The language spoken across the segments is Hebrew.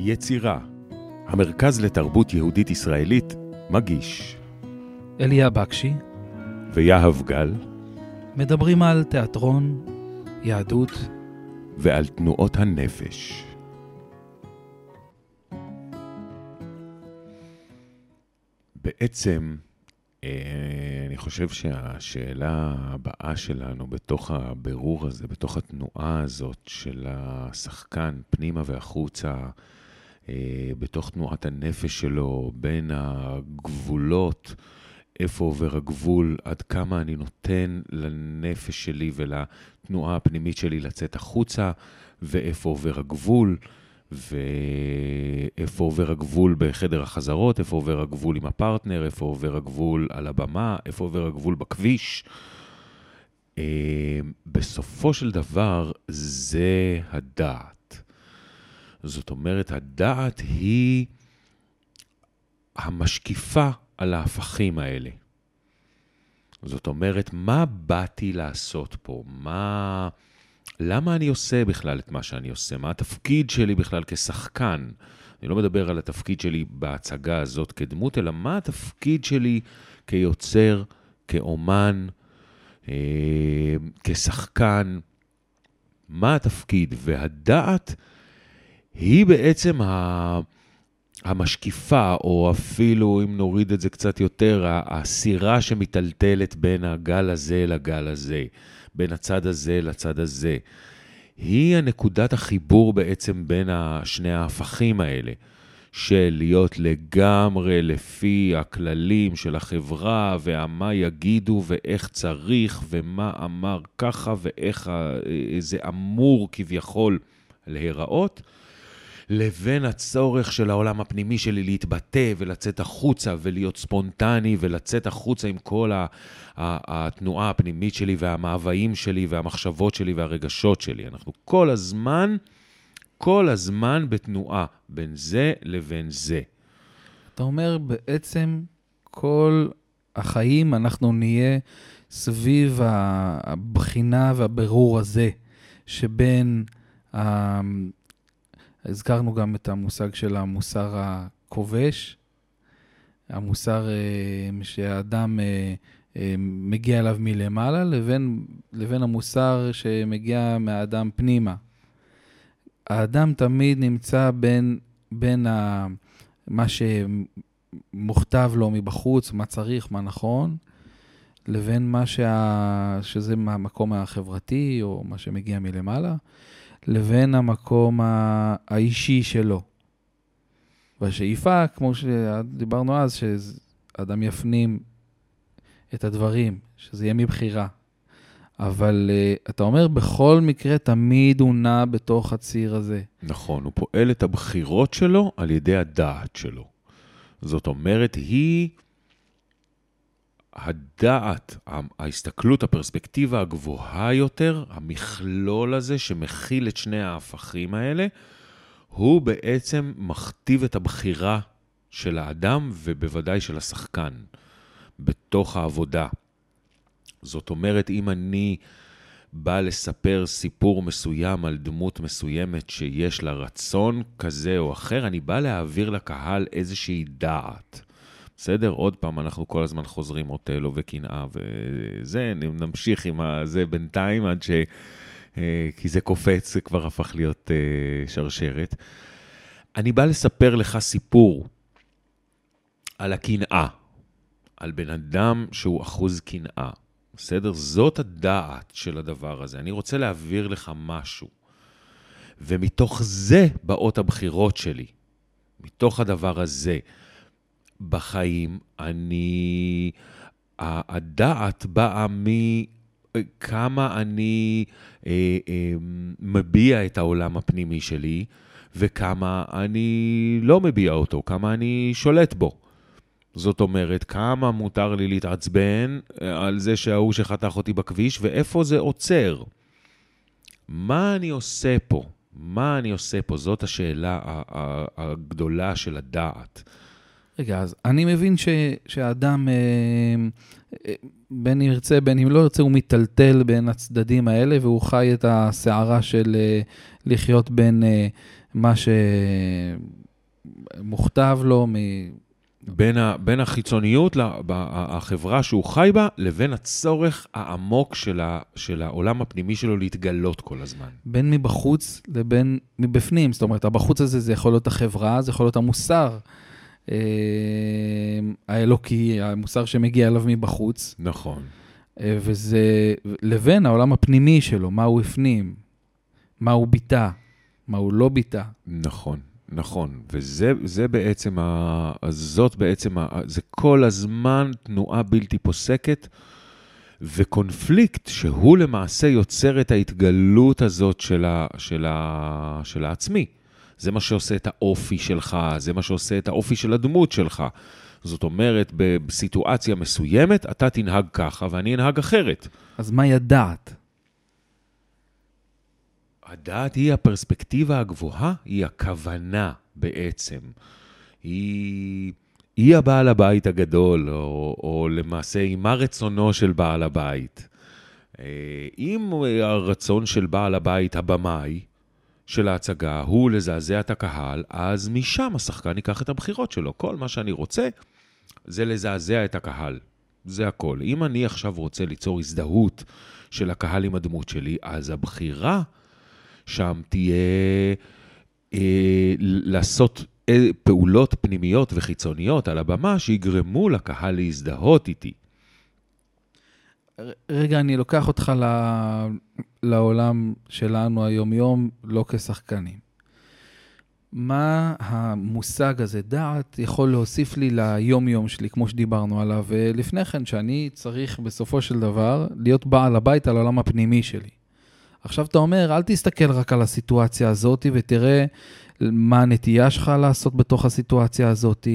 יצירה, המרכז לתרבות יהודית ישראלית, מגיש. אליה בקשי, ויהב גל, מדברים על תיאטרון, יהדות, ועל תנועות הנפש. בעצם, אה, אני חושב שהשאלה הבאה שלנו בתוך הבירור הזה, בתוך התנועה הזאת של השחקן פנימה והחוצה, בתוך תנועת הנפש שלו, בין הגבולות, איפה עובר הגבול, עד כמה אני נותן לנפש שלי ולתנועה הפנימית שלי לצאת החוצה, ואיפה עובר הגבול. ואיפה עובר הגבול בחדר החזרות, איפה עובר הגבול עם הפרטנר, איפה עובר הגבול על הבמה, איפה עובר הגבול בכביש. אה, בסופו של דבר, זה הדעת. זאת אומרת, הדעת היא המשקיפה על ההפכים האלה. זאת אומרת, מה באתי לעשות פה? מה... למה אני עושה בכלל את מה שאני עושה? מה התפקיד שלי בכלל כשחקן? אני לא מדבר על התפקיד שלי בהצגה הזאת כדמות, אלא מה התפקיד שלי כיוצר, כאומן, אה, כשחקן? מה התפקיד? והדעת היא בעצם ה... המשקיפה, או אפילו, אם נוריד את זה קצת יותר, הסירה שמיטלטלת בין הגל הזה לגל הזה. בין הצד הזה לצד הזה. היא הנקודת החיבור בעצם בין שני ההפכים האלה, של להיות לגמרי לפי הכללים של החברה, והמה יגידו, ואיך צריך, ומה אמר ככה, ואיך זה אמור כביכול להיראות. לבין הצורך של העולם הפנימי שלי להתבטא ולצאת החוצה ולהיות ספונטני ולצאת החוצה עם כל התנועה הפנימית שלי והמאוויים שלי והמחשבות שלי והרגשות שלי. אנחנו כל הזמן, כל הזמן בתנועה בין זה לבין זה. אתה אומר בעצם כל החיים אנחנו נהיה סביב הבחינה והבירור הזה, שבין הזכרנו גם את המושג של המוסר הכובש, המוסר אה, שהאדם אה, אה, מגיע אליו מלמעלה, לבין, לבין המוסר שמגיע מהאדם פנימה. האדם תמיד נמצא בין, בין ה, מה שמוכתב לו מבחוץ, מה צריך, מה נכון, לבין מה שה, שזה מהמקום החברתי או מה שמגיע מלמעלה. לבין המקום האישי שלו. והשאיפה, כמו שדיברנו אז, שאדם יפנים את הדברים, שזה יהיה מבחירה. אבל uh, אתה אומר, בכל מקרה, תמיד הוא נע בתוך הציר הזה. נכון, הוא פועל את הבחירות שלו על ידי הדעת שלו. זאת אומרת, היא הדעת, ההסתכלות, הפרספקטיבה הגבוהה יותר, המכלול הזה שמכיל את שני ההפכים האלה, הוא בעצם מכתיב את הבחירה של האדם ובוודאי של השחקן בתוך העבודה. זאת אומרת, אם אני בא לספר סיפור מסוים על דמות מסוימת שיש לה רצון כזה או אחר, אני בא להעביר לקהל איזושהי דעת. בסדר? עוד פעם, אנחנו כל הזמן חוזרים אוטלו וקנאה וזה, נמשיך עם זה בינתיים עד ש... אה, כי זה קופץ, זה כבר הפך להיות אה, שרשרת. אני בא לספר לך סיפור על הקנאה, על בן אדם שהוא אחוז קנאה, בסדר? זאת הדעת של הדבר הזה. אני רוצה להעביר לך משהו. ומתוך זה באות הבחירות שלי. מתוך הדבר הזה. בחיים, אני... הדעת באה מכמה אני אה, אה, מביע את העולם הפנימי שלי, וכמה אני לא מביע אותו, כמה אני שולט בו. זאת אומרת, כמה מותר לי להתעצבן אה, על זה שההוא שחתך אותי בכביש, ואיפה זה עוצר. מה אני עושה פה? מה אני עושה פה? זאת השאלה הגדולה של הדעת. רגע, אז אני מבין ש, שהאדם, אה, אה, בין אם ירצה, בין אם לא ירצה, הוא מיטלטל בין הצדדים האלה, והוא חי את הסערה של אה, לחיות בין מה שמוכתב לו מ... בין, ה, בין החיצוניות, לה- החברה שהוא חי בה, לבין הצורך העמוק של, ה, של העולם הפנימי שלו להתגלות כל הזמן. בין מבחוץ לבין מבפנים. זאת אומרת, הבחוץ הזה זה יכול להיות החברה, זה יכול להיות המוסר אה, האלוקי, המוסר שמגיע אליו מבחוץ, נכון. אה, וזה לבין העולם הפנימי שלו, מה הוא הפנים, מה הוא ביטא, מה הוא לא ביטא. נכון, נכון. וזה זה בעצם, ה, זאת בעצם, ה, זה כל הזמן תנועה בלתי פוסקת וקונפליקט שהוא למעשה יוצר את ההתגלות הזאת של, ה, של, ה, של העצמי. זה מה שעושה את האופי שלך, זה מה שעושה את האופי של הדמות שלך. זאת אומרת, בסיטואציה מסוימת אתה תנהג ככה ואני אנהג אחרת. אז מהי הדעת? הדעת היא הפרספקטיבה הגבוהה, היא הכוונה בעצם. היא, היא הבעל הבית הגדול, או, או למעשה, היא מה רצונו של בעל הבית. אה, אם הרצון של בעל הבית, הבמאי של ההצגה, הוא לזעזע את הקהל, אז משם השחקן ייקח את הבחירות שלו. כל מה שאני רוצה זה לזעזע את הקהל. זה הכל. אם אני עכשיו רוצה ליצור הזדהות של הקהל עם הדמות שלי, אז הבחירה שם תהיה אה, לעשות אה, פעולות פנימיות וחיצוניות על הבמה שיגרמו לקהל להזדהות איתי. רגע, אני לוקח אותך. לעולם שלנו היומיום, לא כשחקנים. מה המושג הזה, דעת, יכול להוסיף לי ליום-יום שלי, כמו שדיברנו עליו, ולפני כן, שאני צריך בסופו של דבר להיות בעל הבית על העולם הפנימי שלי. עכשיו אתה אומר, אל תסתכל רק על הסיטואציה הזאת ותראה מה הנטייה שלך לעשות בתוך הסיטואציה הזאת,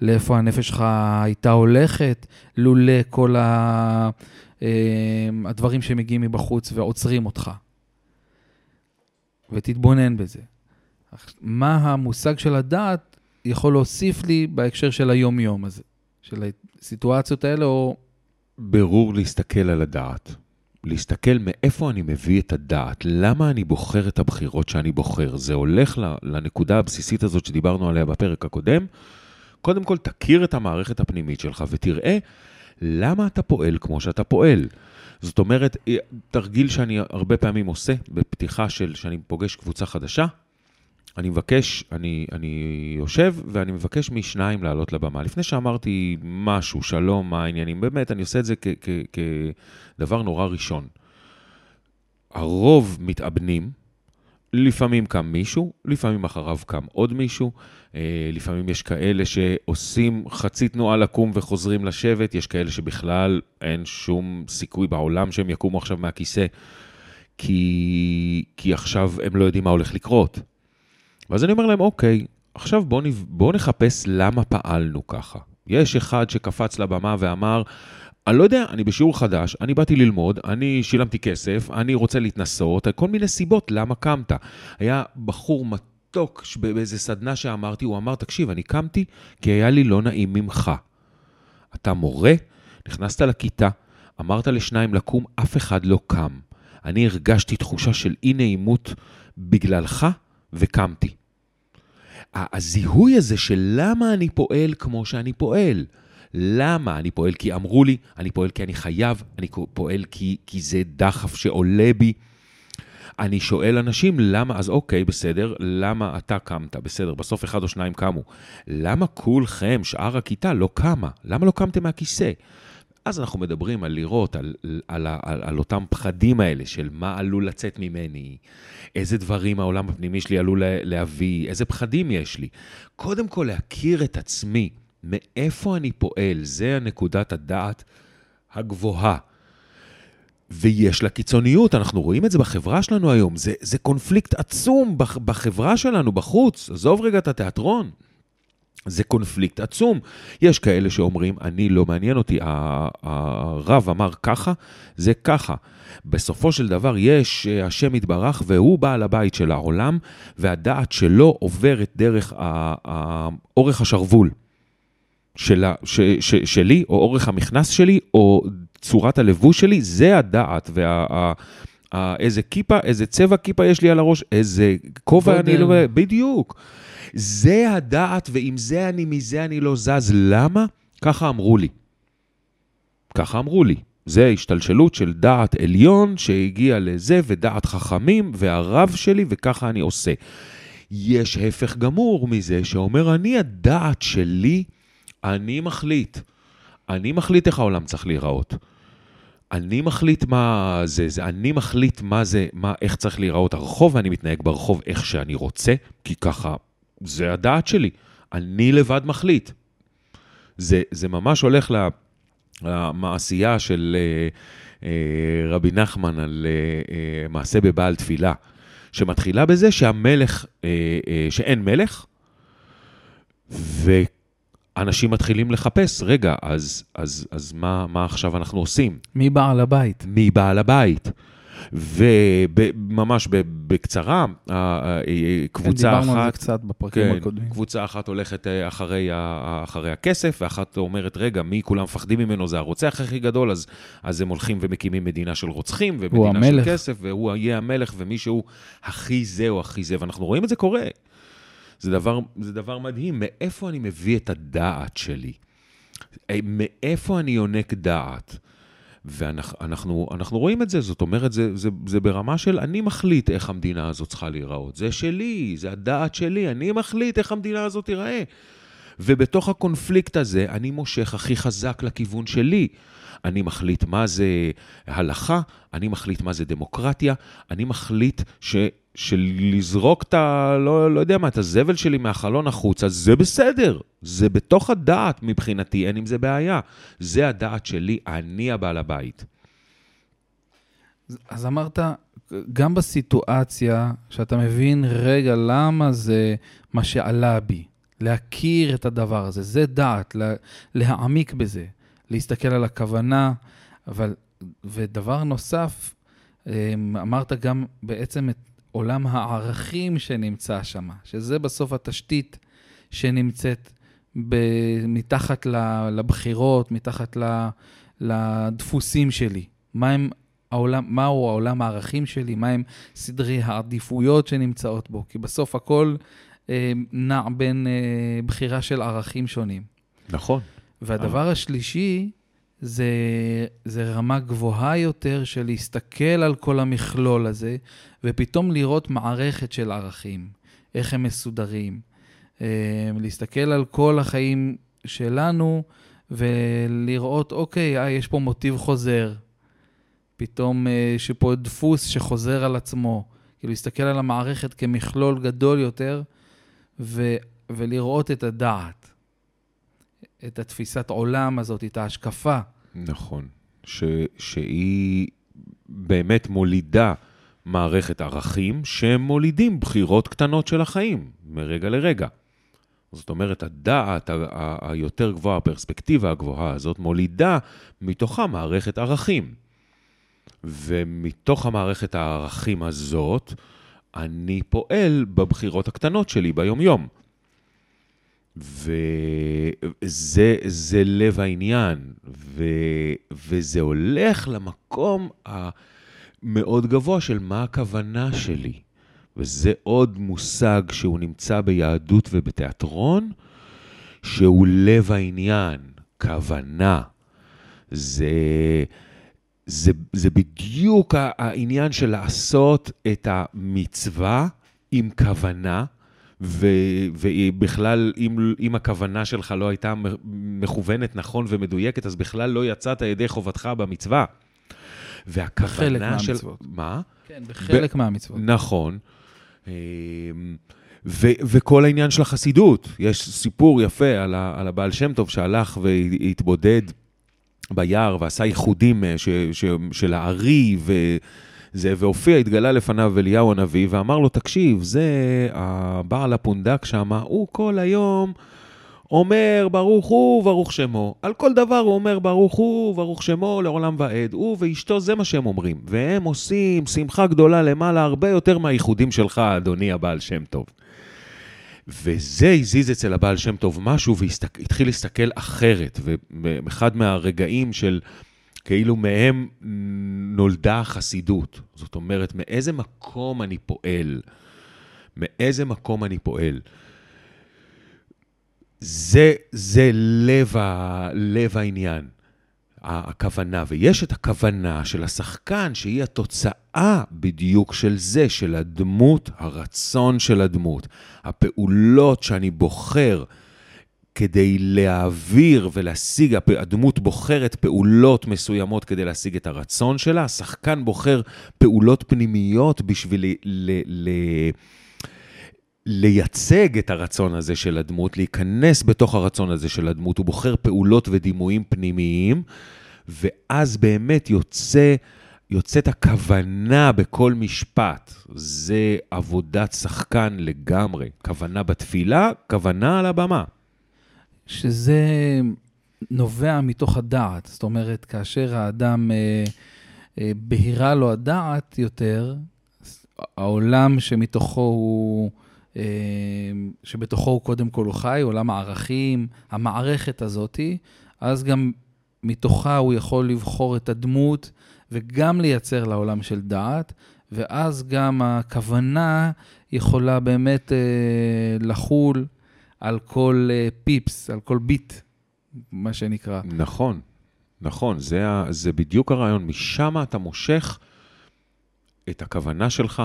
לאיפה הנפש שלך הייתה הולכת, לולא כל ה... הדברים שמגיעים מבחוץ ועוצרים אותך. ותתבונן בזה. מה המושג של הדעת יכול להוסיף לי בהקשר של היום-יום הזה, של הסיטואציות האלה, או ברור להסתכל על הדעת. להסתכל מאיפה אני מביא את הדעת, למה אני בוחר את הבחירות שאני בוחר. זה הולך לנקודה הבסיסית הזאת שדיברנו עליה בפרק הקודם. קודם כל, תכיר את המערכת הפנימית שלך ותראה למה אתה פועל כמו שאתה פועל. זאת אומרת, תרגיל שאני הרבה פעמים עושה בפתיחה של, שאני פוגש קבוצה חדשה, אני מבקש, אני, אני יושב ואני מבקש משניים לעלות לבמה. לפני שאמרתי משהו, שלום, מה העניינים, באמת, אני עושה את זה כדבר נורא ראשון. הרוב מתאבנים, לפעמים קם מישהו, לפעמים אחריו קם עוד מישהו, אה, לפעמים יש כאלה שעושים חצי תנועה לקום וחוזרים לשבת, יש כאלה שבכלל אין שום סיכוי בעולם שהם יקומו עכשיו מהכיסא, כי, כי עכשיו הם לא יודעים מה הולך לקרות. ואז אני אומר להם, אוקיי, עכשיו בואו בוא נחפש למה פעלנו ככה. יש אחד שקפץ לבמה ואמר, אני לא יודע, אני בשיעור חדש, אני באתי ללמוד, אני שילמתי כסף, אני רוצה להתנסות, כל מיני סיבות למה קמת. היה בחור מתוק ש- באיזה סדנה שאמרתי, הוא אמר, תקשיב, אני קמתי כי היה לי לא נעים ממך. אתה מורה, נכנסת לכיתה, אמרת לשניים לקום, אף אחד לא קם. אני הרגשתי תחושה של אי נעימות בגללך, וקמתי. הזיהוי הזה של למה אני פועל כמו שאני פועל. למה אני פועל? כי אמרו לי, אני פועל כי אני חייב, אני פועל כי, כי זה דחף שעולה בי. אני שואל אנשים, למה, אז אוקיי, בסדר, למה אתה קמת? בסדר, בסוף אחד או שניים קמו. למה כולכם, שאר הכיתה, לא קמה? למה לא קמתם מהכיסא? אז אנחנו מדברים על לראות, על, על, על, על, על אותם פחדים האלה של מה עלול לצאת ממני, איזה דברים העולם הפנימי שלי עלול לה- להביא, איזה פחדים יש לי. קודם כל להכיר את עצמי, מאיפה אני פועל, זה הנקודת הדעת הגבוהה. ויש לה קיצוניות, אנחנו רואים את זה בחברה שלנו היום, זה, זה קונפליקט עצום בח, בחברה שלנו, בחוץ, עזוב רגע את התיאטרון. זה קונפליקט עצום. יש כאלה שאומרים, אני לא מעניין אותי, הרב אמר ככה, זה ככה. בסופו של דבר יש אה, השם יתברך והוא בעל הבית של העולם, והדעת שלו עוברת דרך אורך השרוול שלה, ש, ש, שלי, או אורך המכנס שלי, או צורת הלבוש שלי, זה הדעת. וה, איזה כיפה, איזה צבע כיפה יש לי על הראש, איזה כובע אני. לא... בדיוק. זה הדעת, ועם זה אני, מזה אני לא זז. למה? ככה אמרו לי. ככה אמרו לי. זה השתלשלות של דעת עליון שהגיע לזה, ודעת חכמים, והרב שלי, וככה אני עושה. יש הפך גמור מזה שאומר, אני הדעת שלי, אני מחליט. אני מחליט איך העולם צריך להיראות. אני מחליט מה זה, זה אני מחליט מה זה, מה, איך צריך להיראות הרחוב, ואני מתנהג ברחוב איך שאני רוצה, כי ככה, זה הדעת שלי. אני לבד מחליט. זה, זה ממש הולך למעשייה של אה, אה, רבי נחמן על אה, אה, מעשה בבעל תפילה, שמתחילה בזה שהמלך, אה, אה, שאין מלך, ואנשים מתחילים לחפש, רגע, אז, אז, אז מה, מה עכשיו אנחנו עושים? מי בעל הבית? מי בעל הבית? וממש בקצרה, ה- ה- כן, קבוצה דיברנו על זה אחת, קצת בפרקים כן, הקודמים. קבוצה אחת הולכת אה, אחרי, אחרי הכסף, ואחת אומרת, רגע, מי כולם מפחדים ממנו? זה הרוצח הכי גדול, אז, אז הם הולכים ומקימים מדינה של רוצחים, ומדינה של. כסף, והוא יהיה המלך, ומי שהוא הכי זה או הכי זה, ואנחנו רואים את זה קורה. זה דבר, זה דבר מדהים, מאיפה אני מביא את הדעת שלי? אה, מאיפה אני יונק דעת? ואנחנו אנחנו, אנחנו רואים את זה, זאת אומרת, זה, זה, זה ברמה של אני מחליט איך המדינה הזאת צריכה להיראות. זה שלי, זה הדעת שלי, אני מחליט איך המדינה הזאת תיראה. ובתוך הקונפליקט הזה, אני מושך הכי חזק לכיוון שלי. אני מחליט מה זה הלכה, אני מחליט מה זה דמוקרטיה, אני מחליט ש, שלזרוק את ה... לא, לא יודע מה, את הזבל שלי מהחלון החוצה, זה בסדר. זה בתוך הדעת מבחינתי, אין עם זה בעיה. זה הדעת שלי, אני הבעל הבית. אז אמרת, גם בסיטואציה שאתה מבין, רגע, למה זה מה שעלה בי, להכיר את הדבר הזה, זה דעת, לה, להעמיק בזה, להסתכל על הכוונה, אבל, ודבר נוסף, אמ, אמרת גם בעצם את עולם הערכים שנמצא שם, שזה בסוף התשתית שנמצאת ב, מתחת לבחירות, מתחת לדפוסים שלי. מה הם העולם, מהו העולם הערכים שלי, מהם סדרי העדיפויות שנמצאות בו, כי בסוף הכל אה, נע בין אה, בחירה של ערכים שונים. נכון. והדבר השלישי זה, זה רמה גבוהה יותר של להסתכל על כל המכלול הזה, ופתאום לראות מערכת של ערכים, איך הם מסודרים. אה, להסתכל על כל החיים שלנו ולראות, אוקיי, אה, יש פה מוטיב חוזר. פתאום אה, שפה דפוס שחוזר על עצמו. כאילו, להסתכל על המערכת כמכלול גדול יותר, ו, ולראות את הדעת, את התפיסת עולם הזאת, את ההשקפה. נכון. ש, שהיא באמת מולידה מערכת ערכים שמולידים בחירות קטנות של החיים, מרגע לרגע. זאת אומרת, הדעת היותר גבוהה, הפרספקטיבה הגבוהה הזאת, מולידה מתוכה מערכת ערכים. ומתוך המערכת הערכים הזאת, אני פועל בבחירות הקטנות שלי ביום-יום. וזה זה לב העניין, ו, וזה הולך למקום המאוד גבוה של מה הכוונה שלי. וזה עוד מושג שהוא נמצא ביהדות ובתיאטרון, שהוא לב העניין, כוונה. זה, זה, זה בדיוק העניין של לעשות את המצווה עם כוונה, ו, ובכלל, אם, אם הכוונה שלך לא הייתה מכוונת נכון ומדויקת, אז בכלל לא יצאת ידי חובתך במצווה. בחלק והכוונה של... מהמצוות. מה? כן, בחלק מהמצוות. נכון. אמ, ו- וכל העניין של החסידות, יש סיפור יפה על, ה- על הבעל שם טוב שהלך והתבודד ביער ועשה ייחודים אה, ש- ש- של הארי וזה, והופיע, התגלה לפניו אליהו הנביא ואמר לו, תקשיב, זה הבעל הפונדק שם, הוא כל היום אומר ברוך הוא, ברוך שמו. על כל דבר הוא אומר ברוך הוא, ברוך שמו, לעולם ועד. הוא ואשתו, זה מה שהם אומרים. והם עושים שמחה גדולה למעלה הרבה יותר מהייחודים שלך, אדוני הבעל שם טוב. וזה הזיז אצל הבעל שם טוב משהו, והתחיל להסתכל אחרת. ואחד מהרגעים של כאילו מהם נולדה החסידות. זאת אומרת, מאיזה מקום אני פועל? מאיזה מקום אני פועל? זה, זה לב, ה, לב העניין, הכוונה. ויש את הכוונה של השחקן, שהיא התוצאה בדיוק של זה, של הדמות, הרצון של הדמות, הפעולות שאני בוחר. כדי להעביר ולהשיג, הדמות בוחרת פעולות מסוימות כדי להשיג את הרצון שלה, השחקן בוחר פעולות פנימיות בשביל ל, ל, ל, לייצג את הרצון הזה של הדמות, להיכנס בתוך הרצון הזה של הדמות, הוא בוחר פעולות ודימויים פנימיים, ואז באמת יוצא... יוצאת הכוונה בכל משפט. זה עבודת שחקן לגמרי. כוונה בתפילה, כוונה על הבמה. שזה נובע מתוך הדעת. זאת אומרת, כאשר האדם, אה, אה, בהירה לו הדעת יותר, העולם שמתוכו הוא, אה, שבתוכו הוא קודם כל הוא חי, עולם הערכים, המערכת הזאתי, אז גם מתוכה הוא יכול לבחור את הדמות וגם לייצר לעולם של דעת, ואז גם הכוונה יכולה באמת אה, לחול על כל uh, פיפס, על כל ביט, מה שנקרא. נכון, נכון, זה, זה בדיוק הרעיון. משם אתה מושך את הכוונה שלך,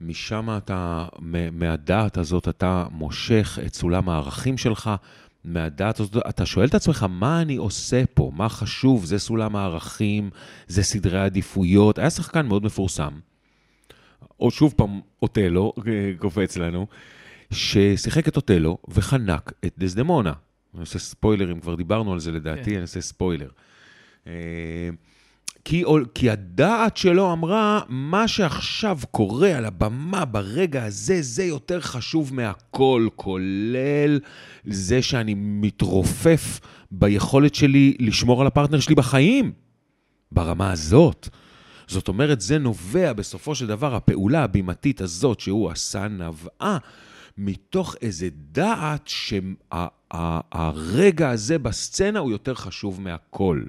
משם אתה, מהדעת הזאת אתה מושך את סולם הערכים שלך, מהדעת הזאת, אתה שואל את עצמך, מה אני עושה פה? מה חשוב? זה סולם הערכים, זה סדרי העדיפויות. היה שחקן מאוד מפורסם, או שוב פעם, אוטלו, אה, קופץ לנו, ששיחק את אוטלו וחנק את דסדמונה. אני עושה ספוילרים, כבר דיברנו על זה לדעתי, כן. אני עושה ספוילר. אה, כי, כי הדעת שלו אמרה, מה שעכשיו קורה על הבמה ברגע הזה, זה יותר חשוב מהכל, כולל זה שאני מתרופף ביכולת שלי לשמור על הפרטנר שלי בחיים, ברמה הזאת. זאת אומרת, זה נובע בסופו של דבר, הפעולה הבימתית הזאת שהוא עשה נבעה מתוך איזה דעת שהרגע הזה בסצנה הוא יותר חשוב מהכל.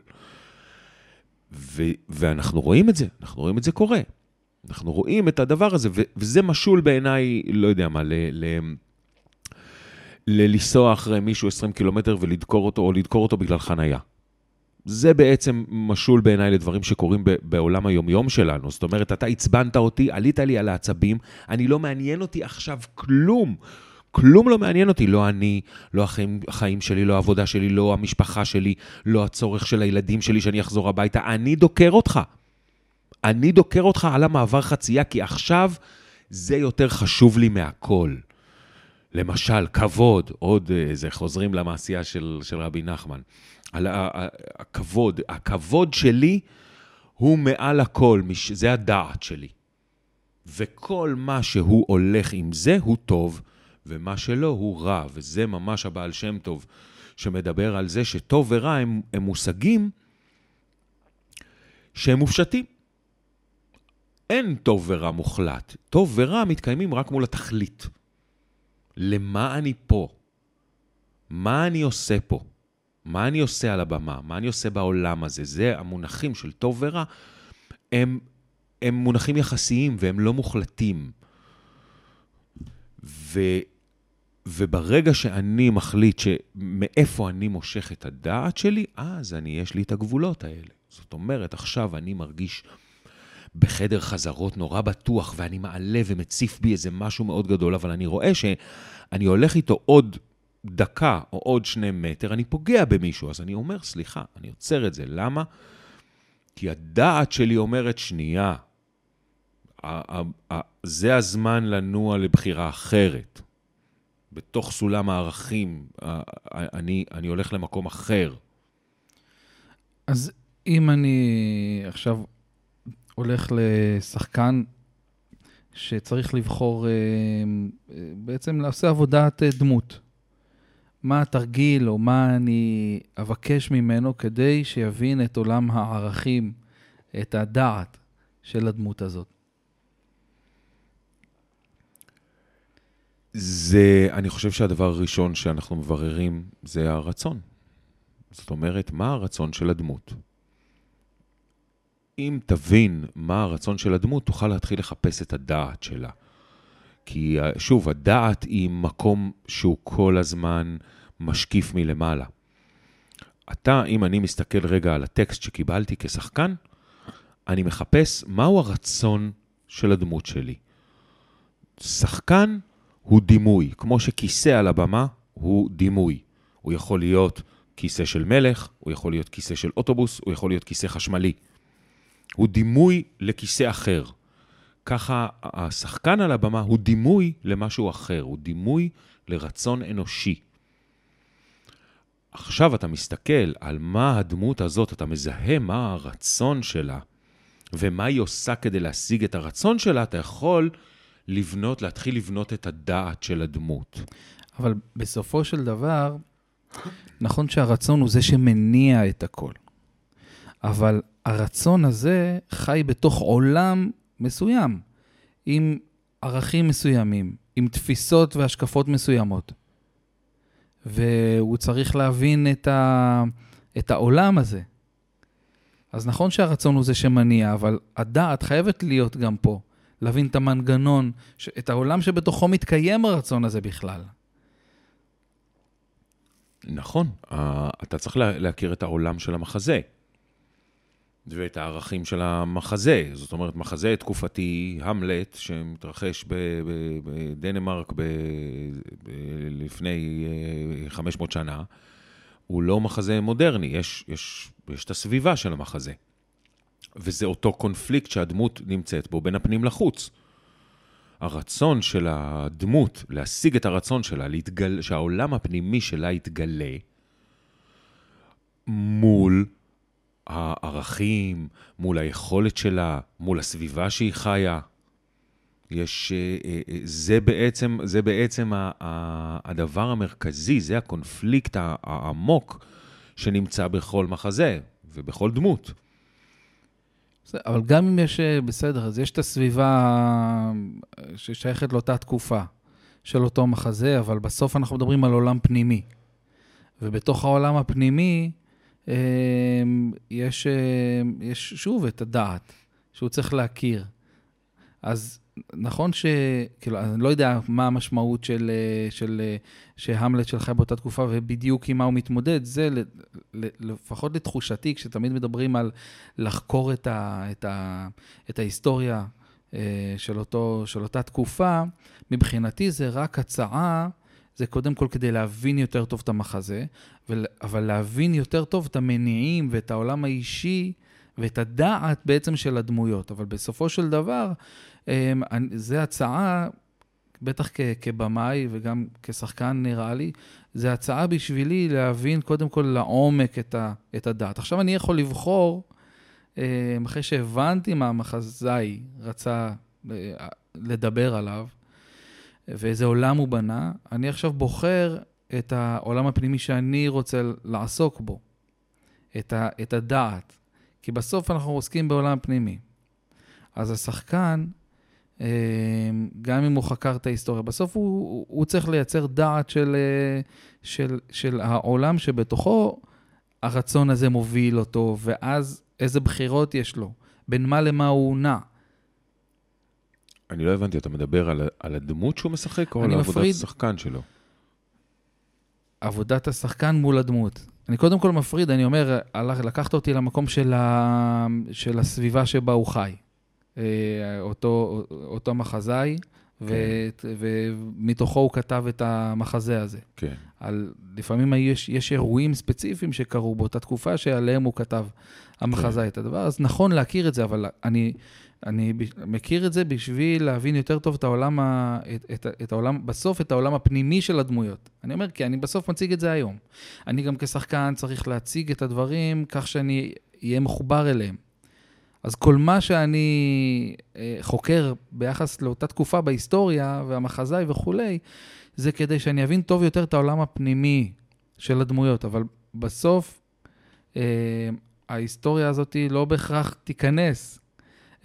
ו- ואנחנו רואים את זה, אנחנו רואים את זה קורה. אנחנו רואים את הדבר הזה, ו- וזה משול בעיניי, לא יודע מה, ל... ל- ללנסוע אחרי מישהו 20 קילומטר ולדקור אותו, או לדקור אותו בגלל חנייה. זה בעצם משול בעיניי לדברים שקורים בעולם היומיום שלנו. זאת אומרת, אתה עצבנת אותי, עלית לי על העצבים, אני לא מעניין אותי עכשיו כלום. כלום לא מעניין אותי, לא אני, לא החיים, החיים שלי, לא העבודה שלי, לא המשפחה שלי, לא הצורך של הילדים שלי שאני אחזור הביתה. אני דוקר אותך. אני דוקר אותך על המעבר חצייה, כי עכשיו זה יותר חשוב לי מהכל. למשל, כבוד, עוד איזה, חוזרים למעשייה של, של רבי נחמן. על הכבוד, הכבוד שלי הוא מעל הכל, זה הדעת שלי. וכל מה שהוא הולך עם זה הוא טוב, ומה שלא הוא רע, וזה ממש הבעל שם טוב שמדבר על זה שטוב ורע הם, הם מושגים שהם מופשטים. אין טוב ורע מוחלט. טוב ורע מתקיימים רק מול התכלית. למה אני פה? מה אני עושה פה? מה אני עושה על הבמה? מה אני עושה בעולם הזה? זה המונחים של טוב ורע, הם, הם מונחים יחסיים והם לא מוחלטים. ו, וברגע שאני מחליט שמאיפה אני מושך את הדעת שלי, אז אני, יש לי את הגבולות האלה. זאת אומרת, עכשיו אני מרגיש בחדר חזרות נורא בטוח, ואני מעלה ומציף בי איזה משהו מאוד גדול, אבל אני רואה שאני הולך איתו עוד דקה או עוד שני מטר, אני פוגע במישהו. אז אני אומר, סליחה, אני עוצר את זה. למה? כי הדעת שלי אומרת, שנייה, זה הזמן לנוע לבחירה אחרת. בתוך סולם הערכים, אני, אני הולך למקום אחר. אז אם אני עכשיו הולך לשחקן שצריך לבחור, אה, אה, בעצם לעשות עבודת אה, דמות, מה התרגיל או מה אני אבקש ממנו כדי שיבין את עולם הערכים, את הדעת של הדמות הזאת. זה, אני חושב שהדבר הראשון שאנחנו מבררים זה הרצון. זאת אומרת, מה הרצון של הדמות? אם תבין מה הרצון של הדמות, תוכל להתחיל לחפש את הדעת שלה. כי אה, שוב, הדעת היא מקום שהוא כל הזמן משקיף מלמעלה. אתה, אם אני מסתכל רגע על הטקסט שקיבלתי כשחקן, אני מחפש מהו הרצון של הדמות שלי. שחקן הוא דימוי, כמו שכיסא על הבמה הוא דימוי. הוא יכול להיות כיסא של מלך, הוא יכול להיות כיסא של אוטובוס, הוא יכול להיות כיסא חשמלי. הוא דימוי לכיסא אחר. ככה השחקן על הבמה הוא דימוי למשהו אחר, הוא דימוי לרצון אנושי. עכשיו אתה מסתכל על מה הדמות הזאת, אתה מזהה מה הרצון שלה ומה היא עושה כדי להשיג את הרצון שלה, אתה יכול לבנות, להתחיל לבנות את הדעת של הדמות. אבל בסופו של דבר, נכון שהרצון הוא זה שמניע את הכל, אבל הרצון הזה חי בתוך עולם מסוים, עם ערכים מסוימים, עם תפיסות והשקפות מסוימות. והוא צריך להבין את, ה, את העולם הזה. אז נכון שהרצון הוא זה שמניע, אבל הדעת חייבת להיות גם פה, להבין את המנגנון, את העולם שבתוכו מתקיים הרצון הזה בכלל. נכון, אתה צריך להכיר את העולם של המחזה. ואת הערכים של המחזה. זאת אומרת, מחזה תקופתי, המלט, שמתרחש בדנמרק לפני 500 אה, שנה, הוא לא מחזה מודרני, יש, יש, יש את הסביבה של המחזה. וזה אותו קונפליקט שהדמות נמצאת בו בין הפנים לחוץ. הרצון של הדמות להשיג את הרצון שלה, להתגל... שהעולם הפנימי שלה יתגלה מול הערכים, מול היכולת שלה, מול הסביבה שהיא חיה. יש, אה, אה, אה, זה בעצם, זה בעצם הדבר המרכזי, זה הקונפליקט העמוק שנמצא בכל מחזה ובכל דמות. אבל גם אם יש, בסדר, אז יש את הסביבה ששייכת לאותה תקופה של אותו מחזה, אבל בסוף אנחנו מדברים על עולם פנימי. ובתוך העולם הפנימי, יש, אמ, יש שוב את הדעת, שהוא צריך להכיר. אז נכון ש... כאילו, אני לא יודע מה המשמעות של, של, שהמלט שלך באותה תקופה ובדיוק עם מה הוא מתמודד, זה לפחות לתחושתי, כשתמיד מדברים על לחקור את, ה, את, ה, את ההיסטוריה אה, של, אותו, של אותה תקופה, מבחינתי זה רק הצעה זה קודם כל כדי להבין יותר טוב את המחזה, אבל להבין יותר טוב את המניעים ואת העולם האישי ואת הדעת בעצם של הדמויות. אבל בסופו של דבר, אמ, זו הצעה, בטח כבמאי וגם כשחקן נראה לי, זו הצעה בשבילי להבין קודם כל לעומק את, הדעת. עכשיו אני יכול לבחור, אמ, אחרי שהבנתי מה המחזאי רצה אה, לדבר עליו, ואיזה עולם הוא בנה, אני עכשיו בוחר את העולם הפנימי שאני רוצה לעסוק בו, את, ה, את הדעת. כי בסוף אנחנו עוסקים בעולם הפנימי. אז השחקן, אה, גם אם הוא חקר את ההיסטוריה, בסוף הוא, הוא צריך לייצר דעת של, אה, של, של העולם שבתוכו הרצון הזה מוביל אותו, ואז איזה בחירות יש לו, בין מה למה הוא נע. אני לא הבנתי, אתה מדבר על, על הדמות שהוא משחק או על מפריד... עבודת השחקן שלו? עבודת השחקן מול הדמות. אני קודם כל מפריד, אני אומר, לקחת אותי למקום של, ה, של הסביבה שבה הוא חי. אה, אותו, אותו מחזאי, כן. ו, ומתוכו הוא כתב את המחזה הזה. כן. על, לפעמים יש, יש אירועים ספציפיים שקרו באותה תקופה שעליהם הוא כתב המחזאי כן. את הדבר, אז נכון להכיר את זה, אבל אני אני מכיר את זה בשביל להבין יותר טוב את העולם, ה, את, את, את העולם, בסוף את העולם הפנימי של הדמויות. אני אומר, כי אני בסוף מציג את זה היום. אני גם כשחקן צריך להציג את הדברים כך שאני אהיה מחובר אליהם. אז כל מה שאני אה, חוקר ביחס לאותה תקופה בהיסטוריה והמחזאי וכולי, זה כדי שאני אבין טוב יותר את העולם הפנימי של הדמויות. אבל בסוף, אה, ההיסטוריה הזאת לא בהכרח תיכנס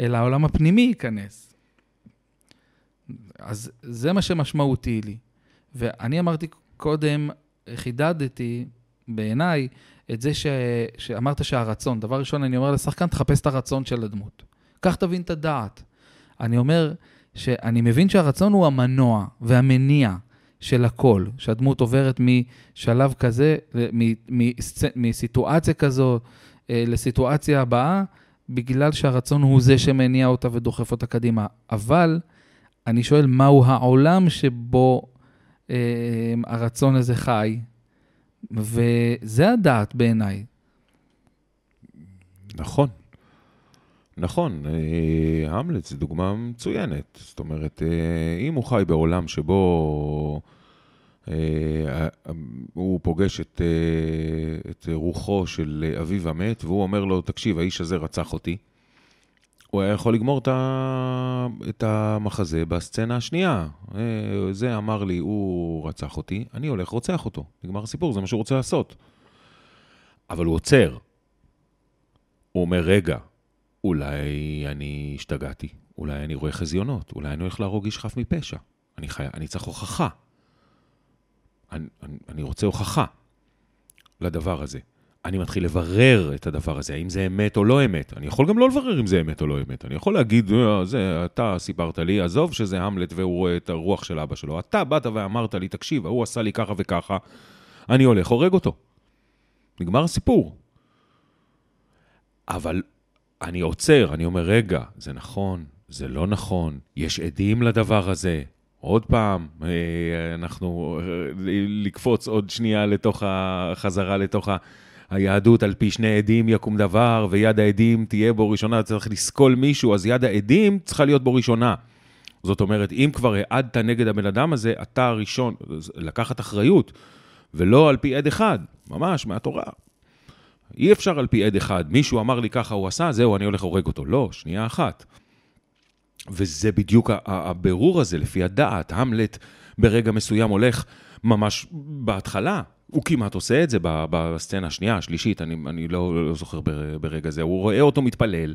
אל העולם הפנימי ייכנס. אז זה מה שמשמעותי לי. ואני אמרתי קודם, חידדתי בעיניי, את זה ש... שאמרת שהרצון, דבר ראשון, אני אומר לשחקן, תחפש את הרצון של הדמות. כך תבין את הדעת. אני אומר שאני מבין שהרצון הוא המנוע והמניע של הכל, שהדמות עוברת משלב כזה, מסיטואציה כזו אה, לסיטואציה הבאה, בגלל שהרצון הוא זה שמניע אותה ודוחף אותה קדימה. אבל אני שואל, מהו העולם שבו אה, הרצון הזה חי? וזה הדעת בעיניי. נכון. נכון, אה, המלט זו דוגמה מצוינת. זאת אומרת, אה, אם הוא חי בעולם שבו פוגש את, את רוחו של אביו המת, והוא אומר לו, תקשיב, האיש הזה רצח אותי, הוא היה יכול לגמור את המחזה בסצנה השנייה. זה אמר לי, הוא רצח אותי, אני הולך רוצח אותו. נגמר הסיפור, זה מה שהוא רוצה לעשות. אבל הוא עוצר. הוא אומר, רגע, אולי אני השתגעתי, אולי אני רואה חזיונות, אולי אני הולך להרוג איש חף מפשע. אני, חי... אני צריך הוכחה. אני, אני, רוצה הוכחה לדבר הזה. אני מתחיל לברר את הדבר הזה, האם זה אמת או לא אמת. אני יכול גם לא לברר אם זה אמת או לא אמת. אני יכול להגיד, אה, זה, אתה סיפרת לי, עזוב שזה המלט והוא רואה את הרוח של אבא שלו. אתה באת ואמרת לי, תקשיב, ההוא עשה לי ככה וככה, אני הולך, הורג אותו. נגמר הסיפור. אבל אני עוצר, אני אומר, רגע, זה נכון, זה לא נכון, יש עדים לדבר הזה. עוד פעם, אה, אנחנו, אה, לקפוץ עוד שנייה לתוך החזרה, לתוך היהדות, על פי שני עדים יקום דבר, ויד העדים תהיה בו ראשונה, צריך לסקול מישהו, אז יד העדים צריכה להיות בו ראשונה. זאת אומרת, אם כבר העדת נגד הבן אדם הזה, אתה הראשון, לקחת אחריות, ולא על פי עד אחד, ממש, מהתורה. אי אפשר על פי עד אחד. מישהו אמר לי ככה הוא עשה, זהו, אני הולך הורג אותו. לא, שנייה אחת. וזה בדיוק הבירור הזה, לפי הדעת. המלט ברגע מסוים הולך ממש בהתחלה. הוא כמעט עושה את זה בסצנה השנייה, השלישית, אני, אני לא, לא זוכר ברגע זה. הוא רואה אותו מתפלל,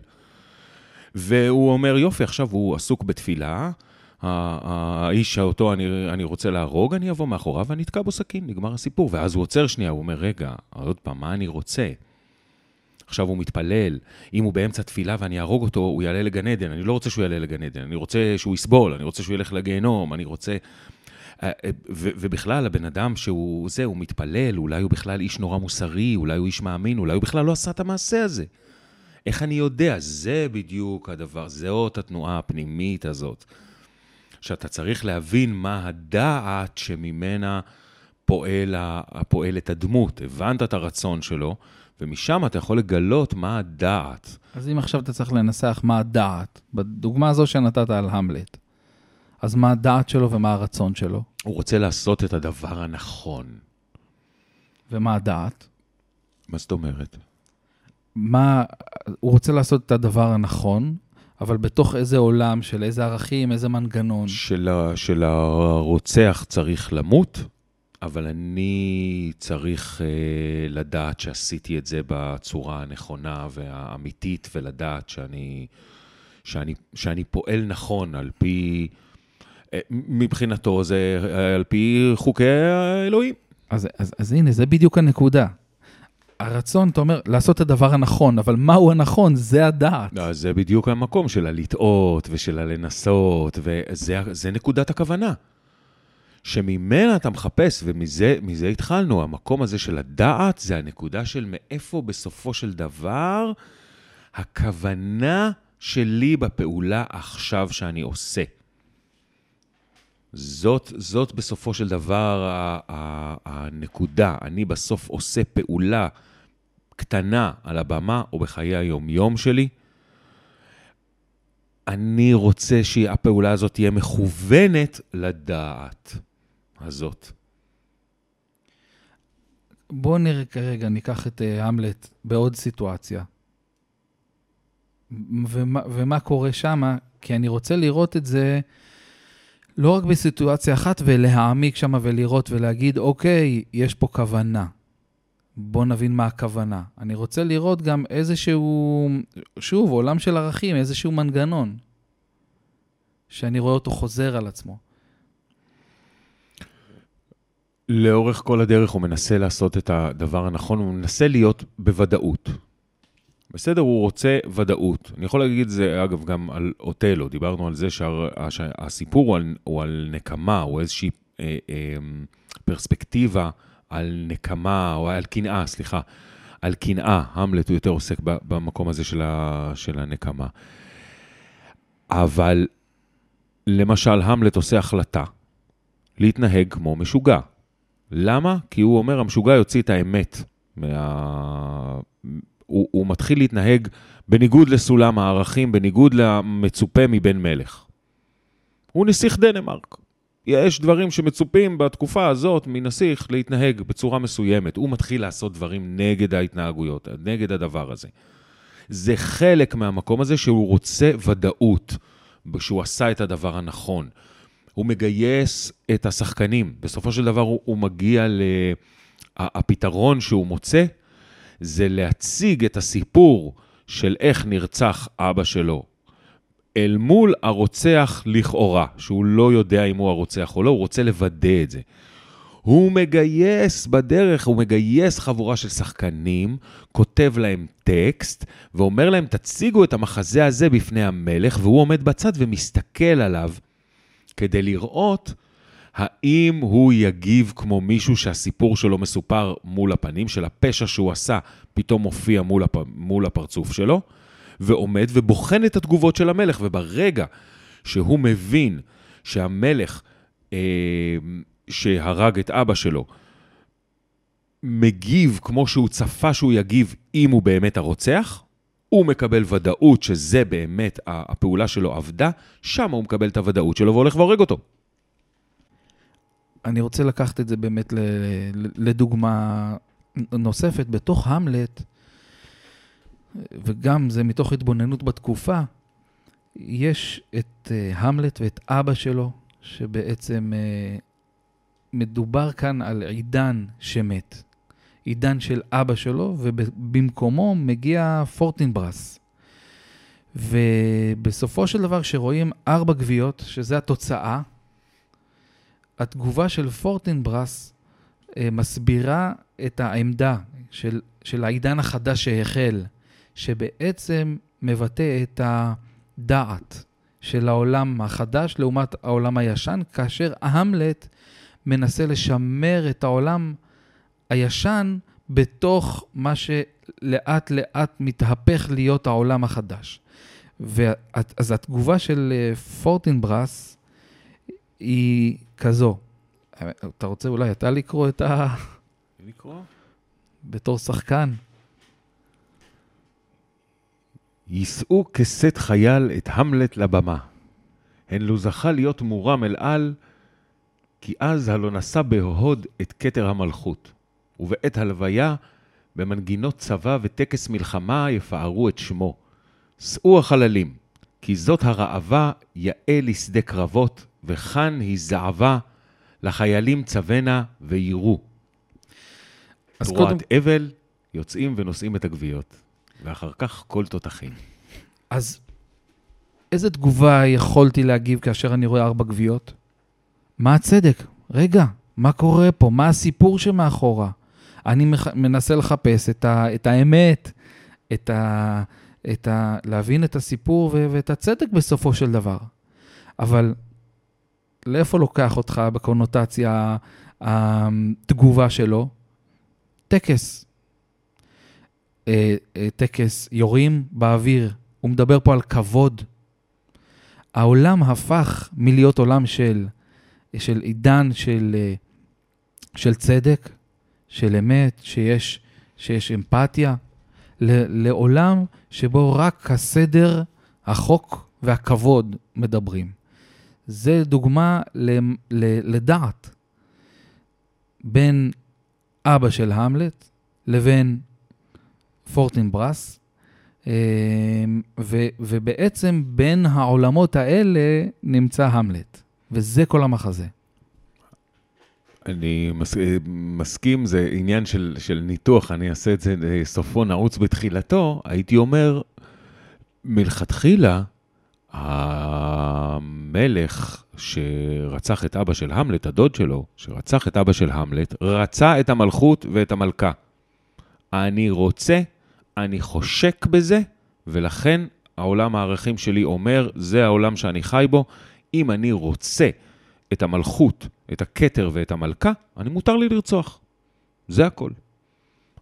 והוא אומר, יופי, עכשיו הוא עסוק בתפילה, האיש שאותו אני, אני רוצה להרוג, אני אבוא מאחוריו ואני אתקע בו סכין, נגמר הסיפור. ואז הוא עוצר שנייה, הוא אומר, רגע, עוד פעם, מה אני רוצה? עכשיו הוא מתפלל, אם הוא באמצע תפילה ואני אהרוג אותו, הוא יעלה לגן עדן. אני לא רוצה שהוא יעלה לגן עדן, אני רוצה שהוא יסבול, אני רוצה שהוא ילך לגיהנום, אני רוצה... אה, אה, ובכלל, הבן אדם שהוא זה, הוא מתפלל, אולי הוא בכלל איש נורא מוסרי, אולי הוא איש מאמין, אולי הוא בכלל לא עשה את המעשה הזה. איך אני יודע? זה בדיוק הדבר, זאת התנועה הפנימית הזאת. שאתה צריך להבין מה הדעת שממנה פועל, פועלת הדמות. הבנת את הרצון שלו, ומשם אתה יכול לגלות מה הדעת. אז אם עכשיו אתה צריך לנסח מה הדעת, בדוגמה הזו שנתת על המלט, אז מה הדעת שלו ומה הרצון שלו? הוא רוצה לעשות את הדבר הנכון. ומה הדעת? מה זאת אומרת? מה, הוא רוצה לעשות את הדבר הנכון, אבל בתוך איזה עולם, של איזה ערכים, איזה מנגנון. של, של הרוצח צריך למות, אבל אני צריך אה, לדעת שעשיתי את זה בצורה הנכונה והאמיתית, ולדעת שאני, שאני, שאני פועל נכון על פי, אה, מבחינתו זה אה, על פי חוקי האלוהים. אז, אז, אז הנה, זה בדיוק הנקודה. הרצון, אתה אומר, לעשות את הדבר הנכון, אבל מהו הנכון? זה הדעת. לא, זה בדיוק המקום של הלטעות ושל הלנסות, וזה נקודת הכוונה. שממנה אתה מחפש, ומזה התחלנו, המקום הזה של הדעת, זה הנקודה של מאיפה בסופו של דבר הכוונה שלי בפעולה עכשיו שאני עושה. זאת, זאת בסופו של דבר הנקודה. אני בסוף עושה פעולה קטנה על הבמה או בחיי היום-יום שלי. אני רוצה שהפעולה הזאת תהיה מכוונת לדעת הזאת. בואו נראה כרגע, ניקח את uh, המלט בעוד סיטואציה. ומה, ומה קורה שם, כי אני רוצה לראות את זה לא רק בסיטואציה אחת, ולהעמיק שם ולראות ולהגיד, אוקיי, יש פה כוונה. בוא נבין מה הכוונה. אני רוצה לראות גם איזשהו, שוב, עולם של ערכים, איזשהו מנגנון, שאני רואה אותו חוזר על עצמו. לאורך כל הדרך הוא מנסה לעשות את הדבר הנכון, הוא מנסה להיות בוודאות. בסדר, הוא רוצה ודאות. אני יכול להגיד את זה, אגב, גם על אוטלו. דיברנו על זה שהסיפור הוא על, הוא על נקמה, הוא איזושהי אה, אה, פרספקטיבה על נקמה, או על קנאה, סליחה. על קנאה, המלט הוא יותר עוסק במקום הזה של, ה, של הנקמה. אבל למשל, המלט עושה החלטה להתנהג כמו משוגע. למה? כי הוא אומר, המשוגע יוציא את האמת. מה... הוא, הוא מתחיל להתנהג בניגוד לסולם הערכים, בניגוד למצופה מבן מלך. הוא נסיך דנמרק. יש דברים שמצופים בתקופה הזאת מנסיך להתנהג בצורה מסוימת. הוא מתחיל לעשות דברים נגד ההתנהגויות, נגד הדבר הזה. זה חלק מהמקום הזה שהוא רוצה ודאות, שהוא עשה את הדבר הנכון. הוא מגייס את השחקנים. בסופו של דבר הוא, הוא מגיע ל... הפתרון שהוא מוצא זה להציג את הסיפור של איך נרצח אבא שלו אל מול הרוצח לכאורה, שהוא לא יודע אם הוא הרוצח או לא, הוא רוצה לוודא את זה. הוא מגייס בדרך, הוא מגייס חבורה של שחקנים, כותב להם טקסט, ואומר להם, תציגו את המחזה הזה בפני המלך, והוא עומד בצד ומסתכל עליו כדי לראות האם הוא יגיב כמו מישהו שהסיפור שלו מסופר מול הפנים, של הפשע שהוא עשה, פתאום מופיע מול, הפ... מול הפרצוף שלו, ועומד ובוחן את התגובות של המלך, וברגע שהוא מבין שהמלך אה, שהרג את אבא שלו, מגיב כמו שהוא צפה שהוא יגיב אם הוא באמת הרוצח, הוא מקבל ודאות שזה באמת הפעולה שלו עבדה, שם הוא מקבל את הוודאות שלו והולך והורג אותו. אני רוצה לקחת את זה באמת לדוגמה נוספת. בתוך המלט, וגם זה מתוך התבוננות בתקופה, יש את uh, המלט ואת אבא שלו, שבעצם uh, מדובר כאן על עידן שמת. עידן של אבא שלו, ובמקומו מגיע פורטינברס. ובסופו של דבר, כשרואים ארבע גוויות, שזה התוצאה, התגובה של פורטינברס אה, מסבירה את העמדה של, של העידן החדש שהחל, שבעצם מבטא את הדעת של העולם החדש לעומת העולם הישן, כאשר המלט מנסה לשמר את העולם הישן בתוך מה שלאט לאט מתהפך להיות העולם החדש. אז התגובה של אה, פורטינברס היא כזו. אתה רוצה אולי אתה לקרוא את ה... לקרוא? בתור שחקן. יישאו כשאת חייל את המלט לבמה. הן לו זכה להיות מורם אל על, כי אז הלא נשא בהוד את כתר המלכות, ובעת הלוויה, במנגינות צבא וטקס מלחמה יפארו את שמו. שאו החללים, כי זאת הרעבה יאה לשדה קרבות, וכאן הזדעבה לחיילים צוונה ויראו. תרועת קודם... אבל, יוצאים ונושאים את הגוויות, ואחר כך כל תותחים. אז איזה תגובה יכולתי להגיב כאשר אני רואה ארבע גוויות? מה הצדק? רגע, מה קורה פה? מה הסיפור שמאחורה? אני. מנסה לחפש את, ה... את האמת, את ה... את ה... להבין את הסיפור ו... ואת הצדק בסופו של דבר. אבל לאיפה לוקח אותך בקונוטציה התגובה שלו? טקס. אה, אה, טקס, יורים באוויר. הוא מדבר פה על כבוד. העולם הפך מלהיות עולם של, של עידן של, אה, של צדק, של אמת, שיש, שיש אמפתיה, לעולם שבו רק הסדר, החוק והכבוד מדברים. זה דוגמה לדעת בין אבא של המלט לבין פורטינברס, אה, ו, ובעצם בין העולמות האלה נמצא המלט, וזה כל המחזה. אני מס, מסכים, זה עניין של, של ניתוח, אני אעשה את זה, אה, סופו נעוץ בתחילתו, הייתי אומר, מלכתחילה, המלך שרצח את אבא של המלט, הדוד שלו, שרצח את אבא של המלט, רצה את המלכות ואת המלכה. אני רוצה, אני חושק בזה, ולכן העולם הערכים שלי אומר, זה העולם שאני חי בו. אם אני רוצה את המלכות, את הכתר ואת המלכה, אני מותר לי לרצוח. זה הכל.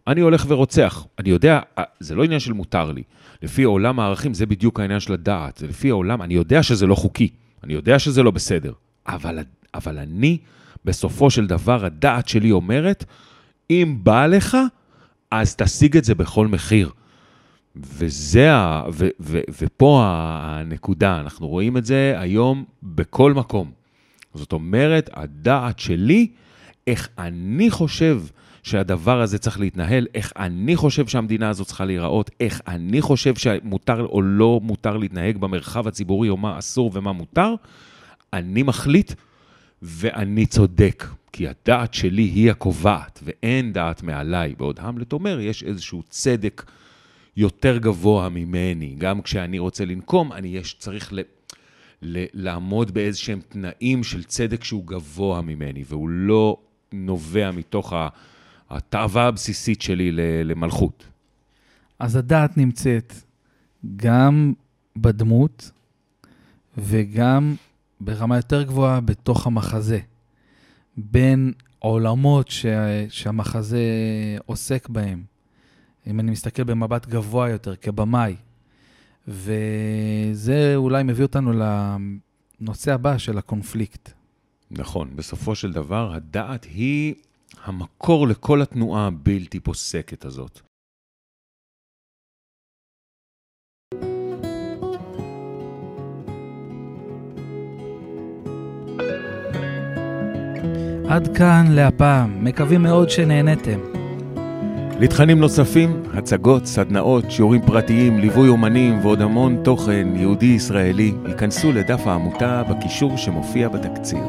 אני הולך ורוצח. אני יודע, זה לא עניין של מותר לי. לפי עולם הערכים זה בדיוק העניין של הדעת. זה לפי העולם, אני יודע שזה לא חוקי. אני יודע שזה לא בסדר. אבל, אבל אני, בסופו של דבר, הדעת שלי אומרת, אם בא לך, אז תשיג את זה בכל מחיר. וזה, ה, ו, ו, ופה הנקודה, אנחנו רואים את זה היום בכל מקום. זאת אומרת, הדעת שלי, איך אני חושב שהדבר הזה צריך להתנהל, איך אני חושב שהמדינה הזאת צריכה להיראות, איך אני חושב שמותר או לא מותר להתנהג במרחב הציבורי, או מה אסור ומה מותר, אני מחליט ואני צודק. כי הדעת שלי היא הקובעת, ואין דעת מעליי. בעוד המלט אומר, יש איזשהו צדק יותר גבוה ממני. גם כשאני רוצה לנקום, אני יש, צריך לעמוד באיזשהם תנאים של צדק שהוא גבוה ממני, והוא לא נובע מתוך התאווה הבסיסית שלי למלכות. אז הדעת נמצאת גם בדמות וגם ברמה יותר גבוהה בתוך המחזה. בין עולמות שה, שהמחזה עוסק בהם. אם אני מסתכל במבט גבוה יותר, כבמאי. וזה אולי מביא אותנו לנושא הבא של הקונפליקט. נכון, בסופו של דבר הדעת היא המקור לכל התנועה הבלתי פוסקת הזאת. עד כאן להפעם, מקווים מאוד שנהנתם. לתכנים נוספים, הצגות, סדנאות, שיעורים פרטיים, ליווי אומנים ועוד המון תוכן יהודי-ישראלי, ייכנסו לדף העמותה בקישור שמופיע בתקציר.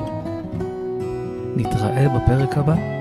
נתראה בפרק הבא.